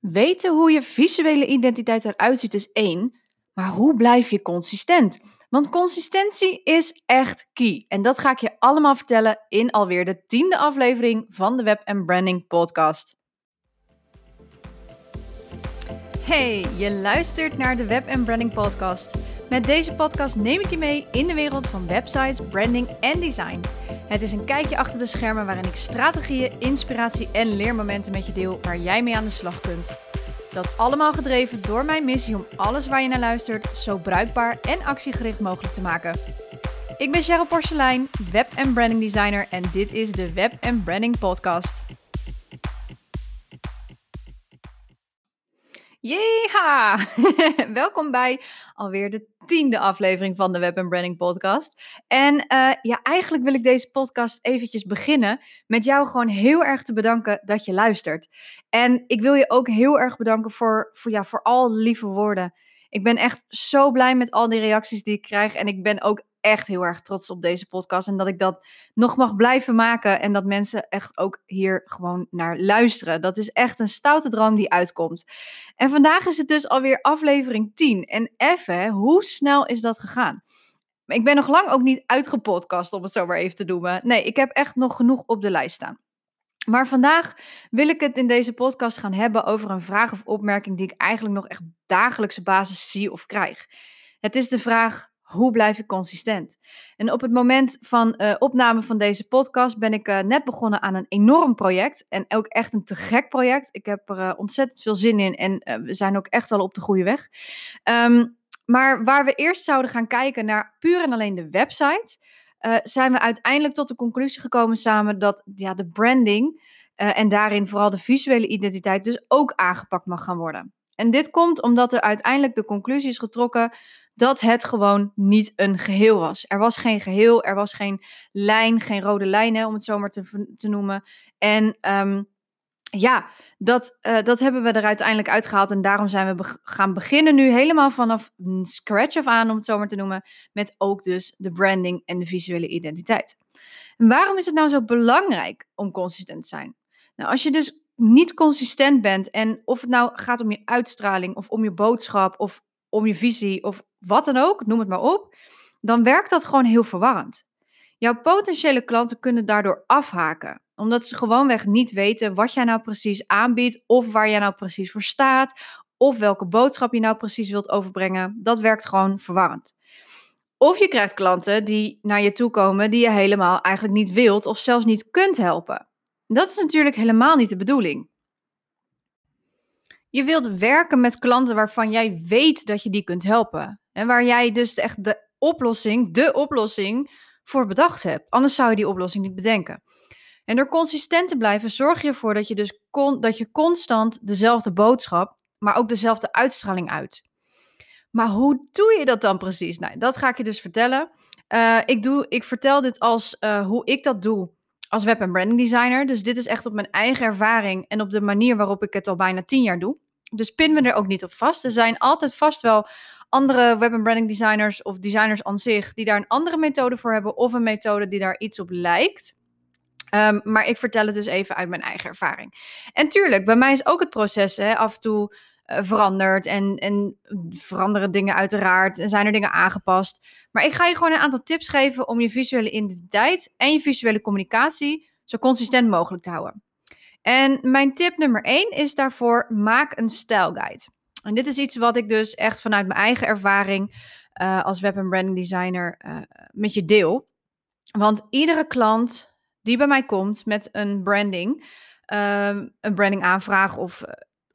Weten hoe je visuele identiteit eruit ziet is één, maar hoe blijf je consistent? Want consistentie is echt key. En dat ga ik je allemaal vertellen in alweer de tiende aflevering van de Web Branding Podcast. Hey, je luistert naar de Web Branding Podcast. Met deze podcast neem ik je mee in de wereld van websites, branding en design. Het is een kijkje achter de schermen waarin ik strategieën, inspiratie en leermomenten met je deel waar jij mee aan de slag kunt. Dat allemaal gedreven door mijn missie om alles waar je naar luistert zo bruikbaar en actiegericht mogelijk te maken. Ik ben Cheryl Porcelein, web- en branding designer en dit is de Web Branding Podcast. Jeha! Welkom bij alweer de tiende aflevering van de Web Branding Podcast. En uh, ja, eigenlijk wil ik deze podcast eventjes beginnen met jou gewoon heel erg te bedanken dat je luistert. En ik wil je ook heel erg bedanken voor, voor, ja, voor al lieve woorden. Ik ben echt zo blij met al die reacties die ik krijg. En ik ben ook echt heel erg trots op deze podcast. En dat ik dat nog mag blijven maken. En dat mensen echt ook hier gewoon naar luisteren. Dat is echt een stoute droom die uitkomt. En vandaag is het dus alweer aflevering 10. En even, hoe snel is dat gegaan? Ik ben nog lang ook niet uitgepodcast, om het zo maar even te noemen. Nee, ik heb echt nog genoeg op de lijst staan. Maar vandaag wil ik het in deze podcast gaan hebben over een vraag of opmerking die ik eigenlijk nog echt dagelijkse basis zie of krijg. Het is de vraag: hoe blijf ik consistent? En op het moment van uh, opname van deze podcast ben ik uh, net begonnen aan een enorm project. En ook echt een te gek project. Ik heb er uh, ontzettend veel zin in en we zijn ook echt al op de goede weg. Um, maar waar we eerst zouden gaan kijken naar puur en alleen de website, zijn we uiteindelijk tot de conclusie gekomen samen dat ja, de branding en daarin vooral de visuele identiteit dus ook aangepakt mag gaan worden. En dit komt omdat er uiteindelijk de conclusie is getrokken dat het gewoon niet een geheel was. Er was geen geheel, er was geen lijn, geen rode lijnen, om het zo maar te, noemen. En um, ja, dat, uh, dat hebben we er uiteindelijk uitgehaald. En daarom zijn we gaan beginnen nu helemaal vanaf scratch af aan, om het zo maar te noemen. Met ook dus de branding en de visuele identiteit. En waarom is het nou zo belangrijk om consistent te zijn? Nou, als je dus niet consistent bent en of het nou gaat om je uitstraling of om je boodschap of om je visie of wat dan ook, noem het maar op, dan werkt dat gewoon heel verwarrend. Jouw potentiële klanten kunnen daardoor afhaken, omdat ze gewoonweg niet weten wat jij nou precies aanbiedt of waar jij nou precies voor staat of welke boodschap je nou precies wilt overbrengen. Dat werkt gewoon verwarrend. Of je krijgt klanten die naar je toe komen die je helemaal eigenlijk niet wilt of zelfs niet kunt helpen. Dat is natuurlijk helemaal niet de bedoeling. Je wilt werken met klanten waarvan jij weet dat je die kunt helpen. En waar jij dus echt de oplossing, de oplossing voor bedacht hebt. Anders zou je die oplossing niet bedenken. En door consistent te blijven, zorg je ervoor dat je dus dat je constant dezelfde boodschap, maar ook dezelfde uitstraling uit. Maar hoe doe je dat dan precies? Nou, dat ga ik je dus vertellen. Uh, ik, doe, ik vertel dit als uh, hoe ik dat doe als web- en branding designer. Dus dit is echt op mijn eigen ervaring en op de manier waarop ik het al bijna tien jaar doe. Dus pin me er ook niet op vast. Er zijn altijd vast wel andere web- en branding designers of designers aan zich die daar een andere methode voor hebben of een methode die daar iets op lijkt. Um, maar ik vertel het dus even uit mijn eigen ervaring. En tuurlijk, bij mij is ook het proces hè, af en toe veranderd en, en veranderen dingen uiteraard en zijn er dingen aangepast. Maar ik ga je gewoon een aantal tips geven om je visuele identiteit en je visuele communicatie zo consistent mogelijk te houden. En mijn tip nummer 1 is daarvoor: maak een stijlguide. En dit is iets wat ik dus echt vanuit mijn eigen ervaring uh, als web- en branding designer uh, met je deel. Want iedere klant die bij mij komt met een branding, een branding aanvraag of,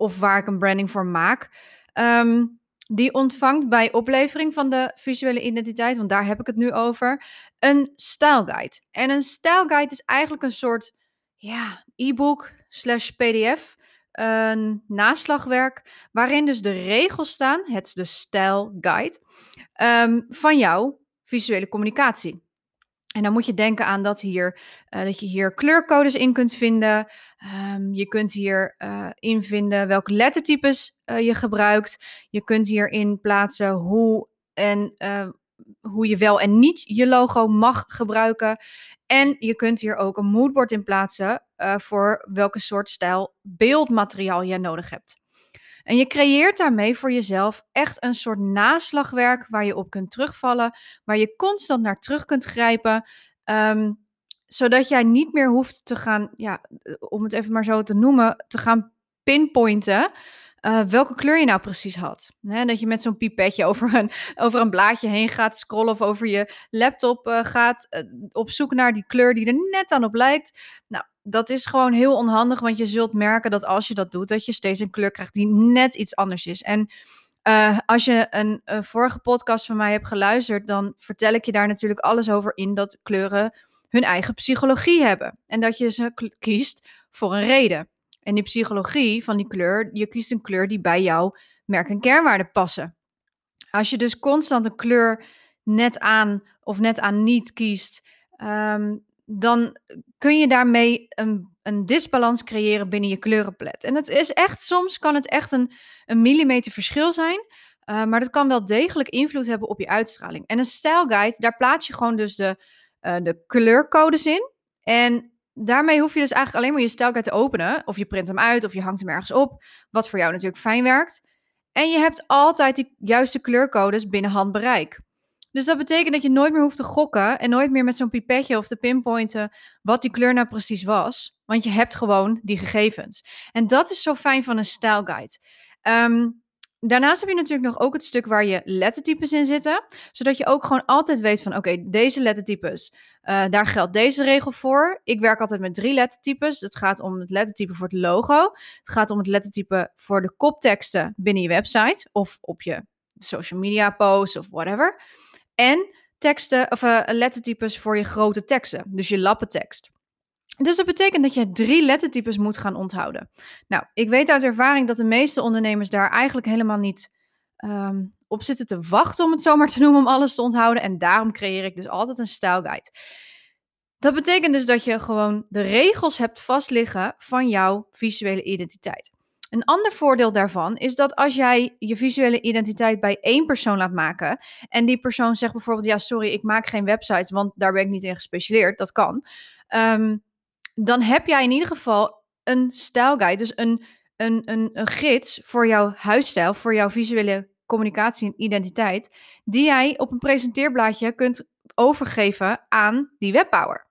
of waar ik een branding voor maak, um, die ontvangt bij oplevering van de visuele identiteit, want daar heb ik het nu over, een stijlguide. En een stijlguide is eigenlijk een soort ja, e-book slash pdf een naslagwerk waarin dus de regels staan, het is de stijlguide, um, van jouw visuele communicatie. En dan moet je denken aan dat, hier, uh, dat je hier kleurcodes in kunt vinden. Um, je kunt hier uh, invinden welke lettertypes uh, je gebruikt. Je kunt hierin plaatsen hoe en hoe je wel en niet je logo mag gebruiken. En je kunt hier ook een moodboard in plaatsen voor welke soort stijl beeldmateriaal je nodig hebt. En je creëert daarmee voor jezelf echt een soort naslagwerk waar je op kunt terugvallen, waar je constant naar terug kunt grijpen, ehm, zodat jij niet meer hoeft te gaan, ja, om het even maar zo te noemen, te gaan pinpointen uh, welke kleur je nou precies had. Dat je met zo'n pipetje over een, over een blaadje heen gaat scrollen of over je laptop uh, gaat uh, op zoek naar die kleur die er net aan op lijkt. Nou, dat is gewoon heel onhandig, want je zult merken dat als je dat doet, dat je steeds een kleur krijgt die net iets anders is. En als je een, een vorige podcast van mij hebt geluisterd, dan vertel ik je daar natuurlijk alles over in dat kleuren hun eigen psychologie hebben. En dat je ze kiest voor een reden. En die psychologie van die kleur, je kiest een kleur die bij jouw merk- en kernwaarden passen. Als je dus constant een kleur net aan of net aan niet kiest, ehm, dan kun je daarmee een, een disbalans creëren binnen je kleurenpalet. En het is echt, soms kan het echt een, een millimeter verschil zijn, uh, maar dat kan wel degelijk invloed hebben op je uitstraling. En een stijlguide, daar plaats je gewoon dus de, uh, de kleurcodes in. En daarmee hoef je dus eigenlijk alleen maar je stijlkaart te openen. Of je print hem uit, of je hangt hem ergens op. Wat voor jou natuurlijk fijn werkt. En je hebt altijd die juiste kleurcodes binnen handbereik. Dus dat betekent dat je nooit meer hoeft te gokken en nooit meer met zo'n pipetje of te pinpointen wat die kleur nou precies was. Want je hebt gewoon die gegevens. En dat is zo fijn van een stijlguide. Um, Daarnaast heb je natuurlijk nog ook het stuk waar je lettertypes in zitten. Zodat je ook gewoon altijd weet van oké, deze lettertypes, uh, daar geldt deze regel voor. Ik werk altijd met drie lettertypes. Het gaat om het lettertype voor het logo. Het gaat om het lettertype voor de kopteksten binnen je website. Of op je social media posts of whatever. En teksten, of uh, lettertypes voor je grote teksten. Dus je lappentekst. Dus dat betekent dat je drie lettertypes moet gaan onthouden. Nou, ik weet uit ervaring dat de meeste ondernemers daar eigenlijk helemaal niet um, op zitten te wachten, om het zomaar te noemen, om alles te onthouden. En daarom creëer ik dus altijd een stijlguide. Dat betekent dus dat je gewoon de regels hebt vastliggen van jouw visuele identiteit. Een ander voordeel daarvan is dat als jij je visuele identiteit bij één persoon laat maken en die persoon zegt bijvoorbeeld, ja sorry, ik maak geen websites, want daar ben ik niet in gespecialiseerd, dat kan. Um, dan heb jij in ieder geval een stijlguide, dus een, een, een, een gids voor jouw huisstijl, voor jouw visuele communicatie en identiteit, die jij op een presenteerblaadje kunt overgeven aan die webbouwer.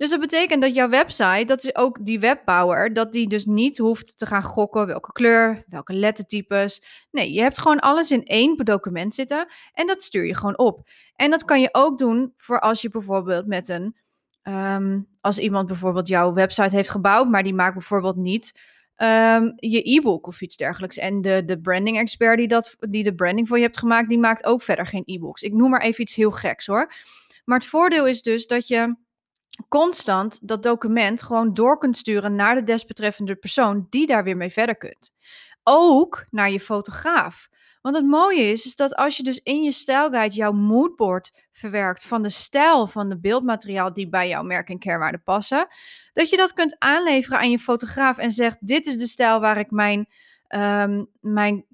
Dus dat betekent dat jouw website, dat is ook die webbouwer, dat die dus niet hoeft te gaan gokken welke kleur, welke lettertypes. Nee, je hebt gewoon alles in één document zitten en dat stuur je gewoon op. En dat kan je ook doen voor als je bijvoorbeeld met een Um, als iemand bijvoorbeeld jouw website heeft gebouwd, maar die maakt bijvoorbeeld niet um, je e-book of iets dergelijks. En de, de branding expert die, dat, die de branding voor je hebt gemaakt, die maakt ook verder geen e-books. Ik noem maar even iets heel geks hoor. Maar het voordeel is dus dat je constant dat document gewoon door kunt sturen naar de desbetreffende persoon die daar weer mee verder kunt. Ook naar je fotograaf. Want het mooie is, is dat als je dus in je stijlguide jouw moodboard verwerkt van de stijl van de beeldmateriaal die bij jouw merk en kernwaarde passen, dat je dat kunt aanleveren aan je fotograaf en zegt: dit is de stijl waar ik mijn, um, mijn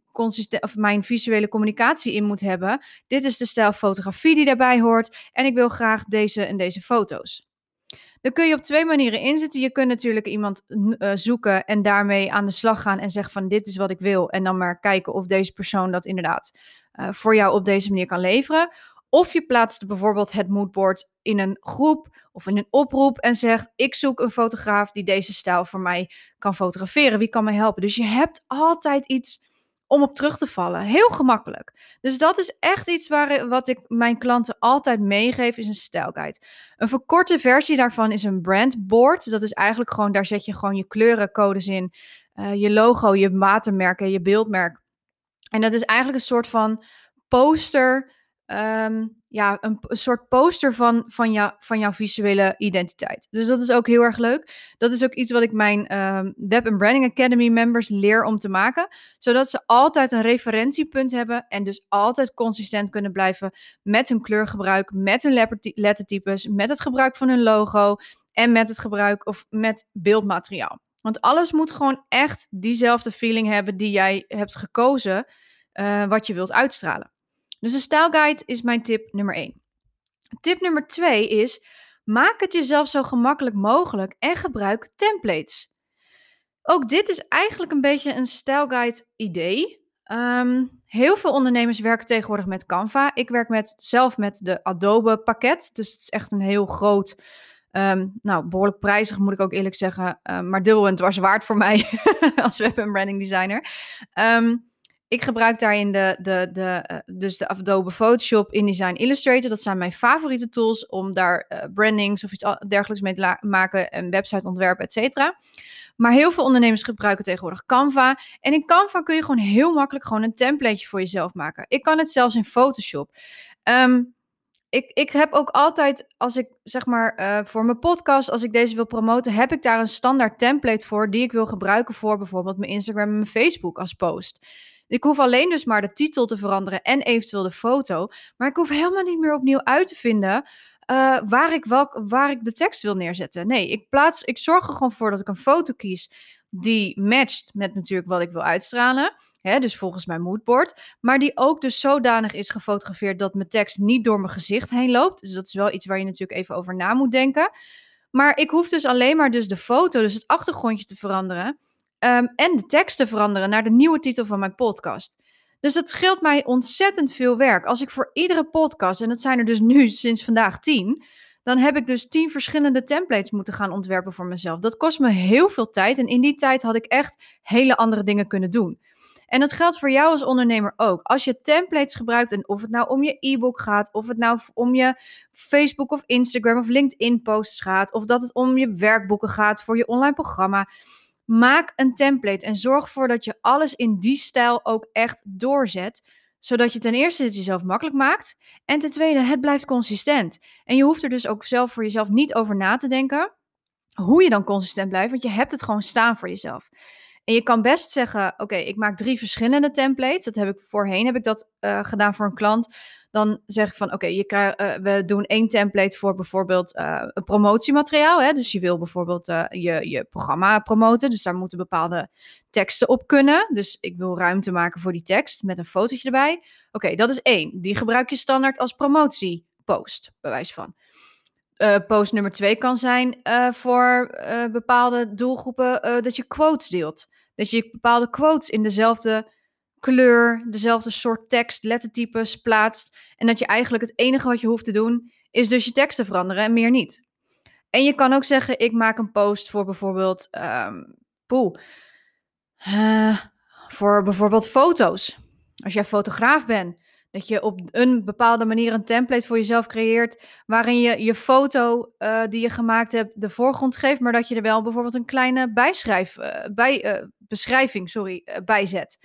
of mijn visuele communicatie in moet hebben. Dit is de stijl fotografie die daarbij hoort. En ik wil graag deze en deze foto's. Dan kun je op twee manieren inzetten. Je kunt natuurlijk iemand uh, zoeken en daarmee aan de slag gaan en zeggen van dit is wat ik wil. En dan maar kijken of deze persoon dat inderdaad uh, voor jou op deze manier kan leveren. Of je plaatst bijvoorbeeld het moodboard in een groep of in een oproep en zegt: Ik zoek een fotograaf die deze stijl voor mij kan fotograferen. Wie kan mij helpen? Dus je hebt altijd iets om op terug te vallen. Heel gemakkelijk. Dus dat is echt iets waar, wat ik mijn klanten altijd meegeef, is een stijlguide. Een verkorte versie daarvan is een brandboard. Dat is eigenlijk gewoon, daar zet je gewoon je kleurencodes in, uh, je logo, je watermerken, je beeldmerk. En dat is eigenlijk een soort van poster um, ja, een, soort poster van, van, jou, van jouw visuele identiteit. Dus dat is ook heel erg leuk. Dat is ook iets wat ik mijn um, Web and Branding Academy members leer om te maken. Zodat ze altijd een referentiepunt hebben en dus altijd consistent kunnen blijven met hun kleurgebruik, met hun lettertypes, met het gebruik van hun logo en met het gebruik of met beeldmateriaal. Want alles moet gewoon echt diezelfde feeling hebben die jij hebt gekozen, uh, wat je wilt uitstralen. Dus een stijlguide is mijn tip nummer 1. Tip nummer 2 is: maak het jezelf zo gemakkelijk mogelijk en gebruik templates. ook dit is eigenlijk een beetje een stijlguide idee. Ehm, heel veel ondernemers werken tegenwoordig met Canva. Ik werk met, zelf met de Adobe pakket. Dus het is echt een heel groot, um, nou behoorlijk prijzig moet ik ook eerlijk zeggen. Um, maar dubbel en dwars waard voor mij als web- en branding designer. Ik gebruik daarin de, de, de, uh, dus de Adobe Photoshop, InDesign, Illustrator. Dat zijn mijn favoriete tools om daar uh, brandings of iets dergelijks mee te maken. En website ontwerpen, et cetera. Maar heel veel ondernemers gebruiken tegenwoordig Canva. En in Canva kun je gewoon heel makkelijk gewoon een templateje voor jezelf maken. Ik kan het zelfs in Photoshop. Um, ik, ik heb ook altijd, als ik zeg maar uh, voor mijn podcast, als ik deze wil promoten, heb ik daar een standaard template voor die ik wil gebruiken voor bijvoorbeeld mijn Instagram en mijn Facebook als post. Ik hoef alleen dus maar de titel te veranderen en eventueel de foto. Maar ik hoef helemaal niet meer opnieuw uit te vinden uh, waar, ik waar ik de tekst wil neerzetten. Nee, ik, plaats, ik zorg er gewoon voor dat ik een foto kies die matcht met natuurlijk wat ik wil uitstralen. Hè, dus volgens mijn moodboard. Maar die ook dus zodanig is gefotografeerd dat mijn tekst niet door mijn gezicht heen loopt. Dus dat is wel iets waar je natuurlijk even over na moet denken. Maar ik hoef dus alleen maar dus de foto, dus het achtergrondje te veranderen. Um, en de tekst te veranderen naar de nieuwe titel van mijn podcast. Dus dat scheelt mij ontzettend veel werk. Als ik voor iedere podcast, en dat zijn er dus nu sinds vandaag tien, dan heb ik dus tien verschillende templates moeten gaan ontwerpen voor mezelf. Dat kost me heel veel tijd en in die tijd had ik echt hele andere dingen kunnen doen. En dat geldt voor jou als ondernemer ook. Als je templates gebruikt, en of het nou om je e-book gaat, of het nou om je Facebook of Instagram of LinkedIn posts gaat, of dat het om je werkboeken gaat voor je online programma. Maak een template en zorg ervoor dat je alles in die stijl ook echt doorzet. Zodat je ten eerste het jezelf makkelijk maakt. En ten tweede, het blijft consistent. En je hoeft er dus ook zelf voor jezelf niet over na te denken. Hoe je dan consistent blijft, want je hebt het gewoon staan voor jezelf. En je kan best zeggen: Oké, ik maak drie verschillende templates. Dat heb ik voorheen heb ik dat uh, gedaan voor een klant dan zeg ik van oké, okay, eh, we doen één template voor bijvoorbeeld uh, een promotiemateriaal. Hè? Dus je wil bijvoorbeeld uh, je, je programma promoten. Dus daar moeten bepaalde teksten op kunnen. Dus ik wil ruimte maken voor die tekst met een fotootje erbij. Oké, dat is één. Die gebruik je standaard als promotiepost, bij wijze van. post nummer twee kan zijn voor bepaalde doelgroepen dat je quotes deelt. Dat je bepaalde quotes in dezelfde kleur, dezelfde soort tekst, lettertypes plaatst. En dat je eigenlijk het enige wat je hoeft te doen, is dus je tekst te veranderen en meer niet. En je kan ook zeggen, ik maak een post voor bijvoorbeeld, um, voor bijvoorbeeld foto's. Als jij fotograaf bent, dat je op een bepaalde manier een template voor jezelf creëert, waarin je je foto uh, die je gemaakt hebt de voorgrond geeft, maar dat je er wel bijvoorbeeld een kleine bijschrijf, uh, bij, beschrijving sorry, bij zet.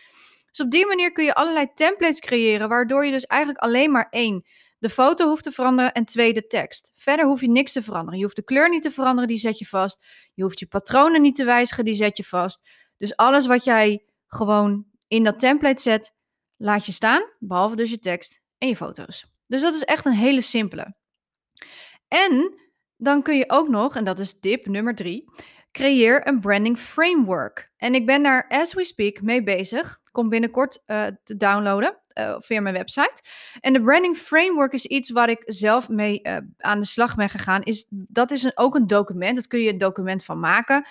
Dus op die manier kun je allerlei templates creëren, waardoor je dus eigenlijk alleen maar één, de foto hoeft te veranderen en twee, de tekst. Verder hoef je niks te veranderen. Je hoeft de kleur niet te veranderen, die zet je vast. Je hoeft je patronen niet te wijzigen, die zet je vast. Dus alles wat jij gewoon in dat template zet, laat je staan, behalve dus je tekst en je foto's. Dus dat is echt een hele simpele. En dan kun je ook nog, en dat is tip nummer drie, creëer een branding framework. En ik ben daar as we speak mee bezig. Komt binnenkort uh, te downloaden uh, via mijn website. En de branding framework is iets waar ik zelf mee uh, aan de slag ben gegaan. Is, dat is ook een document. Dat kun je een document van maken.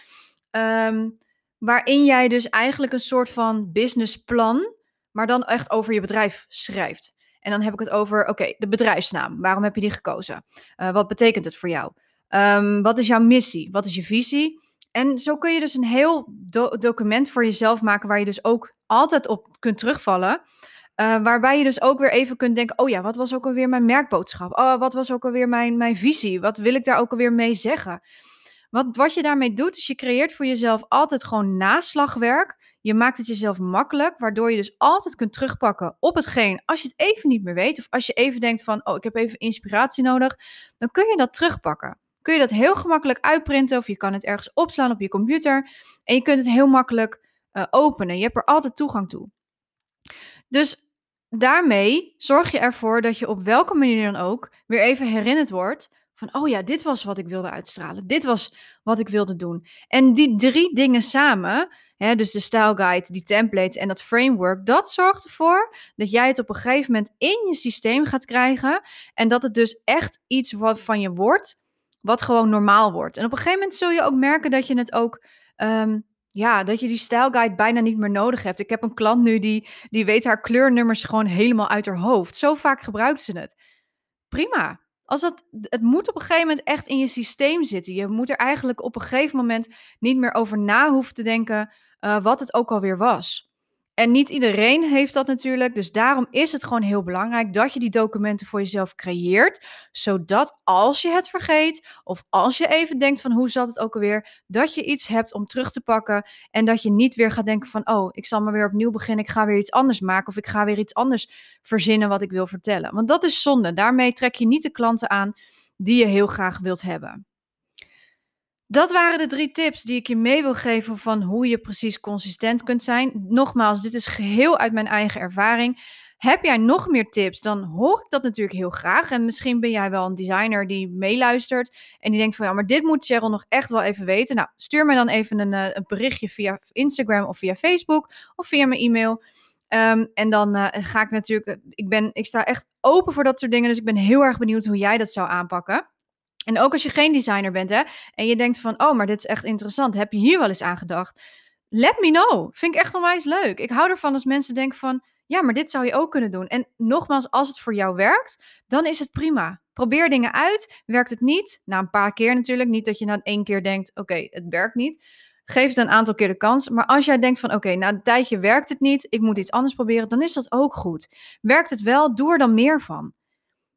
Um, waarin jij dus eigenlijk een soort van businessplan, maar dan echt over je bedrijf schrijft. En dan heb ik het over, oké, de bedrijfsnaam. Waarom heb je die gekozen? wat betekent het voor jou? Um, wat is jouw missie? Wat is je visie? En zo kun je dus een heel do document voor jezelf maken waar je dus ook altijd op kunt terugvallen. Uh, waarbij je dus ook weer even kunt denken: oh ja, wat was ook alweer mijn merkboodschap? Oh, wat was ook alweer mijn, mijn visie? Wat wil ik daar ook alweer mee zeggen? Wat, wat je daarmee doet, is je creëert voor jezelf altijd gewoon naslagwerk. Je maakt het jezelf makkelijk, waardoor je dus altijd kunt terugpakken op hetgeen. Als je het even niet meer weet, of als je even denkt van, oh, ik heb even inspiratie nodig, dan kun je dat terugpakken kun je dat heel gemakkelijk uitprinten of je kan het ergens opslaan op je computer en je kunt het heel makkelijk uh, openen. Je hebt er altijd toegang toe. Dus daarmee zorg je ervoor dat je op welke manier dan ook weer even herinnerd wordt van, oh ja, dit was wat ik wilde uitstralen. Dit was wat ik wilde doen. En die drie dingen samen, hè, dus de style guide, die templates en dat framework, dat zorgt ervoor dat jij het op een gegeven moment in je systeem gaat krijgen. En dat het dus echt iets van je wordt wat gewoon normaal wordt. En op een gegeven moment zul je ook merken dat je het ook um, ja, dat je die stijlguide bijna niet meer nodig hebt. Ik heb een klant nu die, die weet haar kleurnummers gewoon helemaal uit haar hoofd. Zo vaak gebruikt ze het. Prima. Als dat, het moet op een gegeven moment echt in je systeem zitten. Je moet er eigenlijk op een gegeven moment niet meer over na hoeven te denken uh, wat het ook alweer was. En niet iedereen heeft dat natuurlijk. Dus daarom is het gewoon heel belangrijk dat je die documenten voor jezelf creëert. Zodat als je het vergeet of als je even denkt van hoe zat het ook alweer, dat je iets hebt om terug te pakken. En dat je niet weer gaat denken van oh, ik zal maar weer opnieuw beginnen. Ik ga weer iets anders maken of ik ga weer iets anders verzinnen wat ik wil vertellen. Want dat is zonde. Daarmee trek je niet de klanten aan die je heel graag wilt hebben. Dat waren de drie tips die ik je mee wil geven van hoe je precies consistent kunt zijn. Nogmaals, dit is geheel uit mijn eigen ervaring. Heb jij nog meer tips, dan hoor ik dat natuurlijk heel graag. En misschien ben jij wel een designer die meeluistert en die denkt van ja, maar dit moet Cheryl nog echt wel even weten. Nou, stuur me dan even een, eh, een berichtje via Instagram of via Facebook of via mijn e-mail. Ehm, en dan uh, ga ik natuurlijk, ik, ben, ik sta echt open voor dat soort dingen, dus ik ben heel erg benieuwd hoe jij dat zou aanpakken. En ook als je geen designer bent hè, en je denkt van, oh, maar dit is echt interessant. Heb je hier wel eens aan gedacht? Let me know. Vind ik echt onwijs leuk. Ik hou ervan als mensen denken van, ja, maar dit zou je ook kunnen doen. En nogmaals, als het voor jou werkt, dan is het prima. Probeer dingen uit. Werkt het niet? Na een paar keer natuurlijk. Niet dat je na één keer denkt, oké, het werkt niet. Geef het een aantal keer de kans. Maar als jij denkt van, oké, na een tijdje werkt het niet. Ik moet iets anders proberen. Dan is dat ook goed. Werkt het wel? Doe er dan meer van.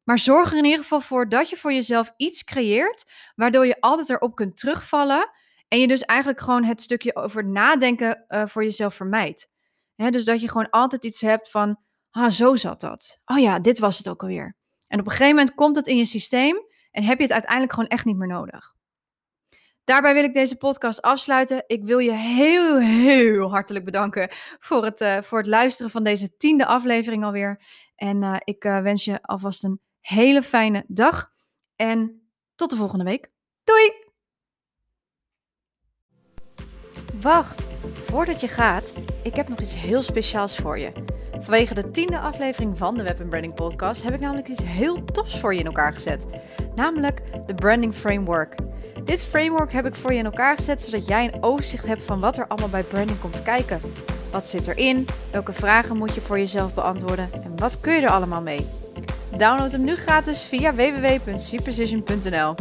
Maar zorg er in ieder geval voor dat je voor jezelf iets creëert, waardoor je altijd erop kunt terugvallen. En je dus eigenlijk gewoon het stukje over nadenken uh, voor jezelf vermijdt. dus dat je gewoon altijd iets hebt van, ah, zo zat dat. Oh ja, dit was het ook alweer. En op een gegeven moment komt het in je systeem en heb je het uiteindelijk gewoon echt niet meer nodig. Daarbij wil ik deze podcast afsluiten. Ik wil je heel, heel hartelijk bedanken voor het, uh, voor het luisteren van deze tiende aflevering alweer. En uh, ik wens je alvast een hele fijne dag en tot de volgende week. Doei! Wacht, voordat je gaat, ik heb nog iets heel speciaals voor je. Vanwege de tiende aflevering van de Web Branding Podcast heb ik namelijk iets heel tofs voor je in elkaar gezet. Namelijk de Branding Framework. Dit framework heb ik voor je in elkaar gezet zodat jij een overzicht hebt van wat er allemaal bij branding komt kijken. Wat zit erin? Welke vragen moet je voor jezelf beantwoorden? En wat kun je er allemaal mee? Download hem nu gratis via www.supercision.nl.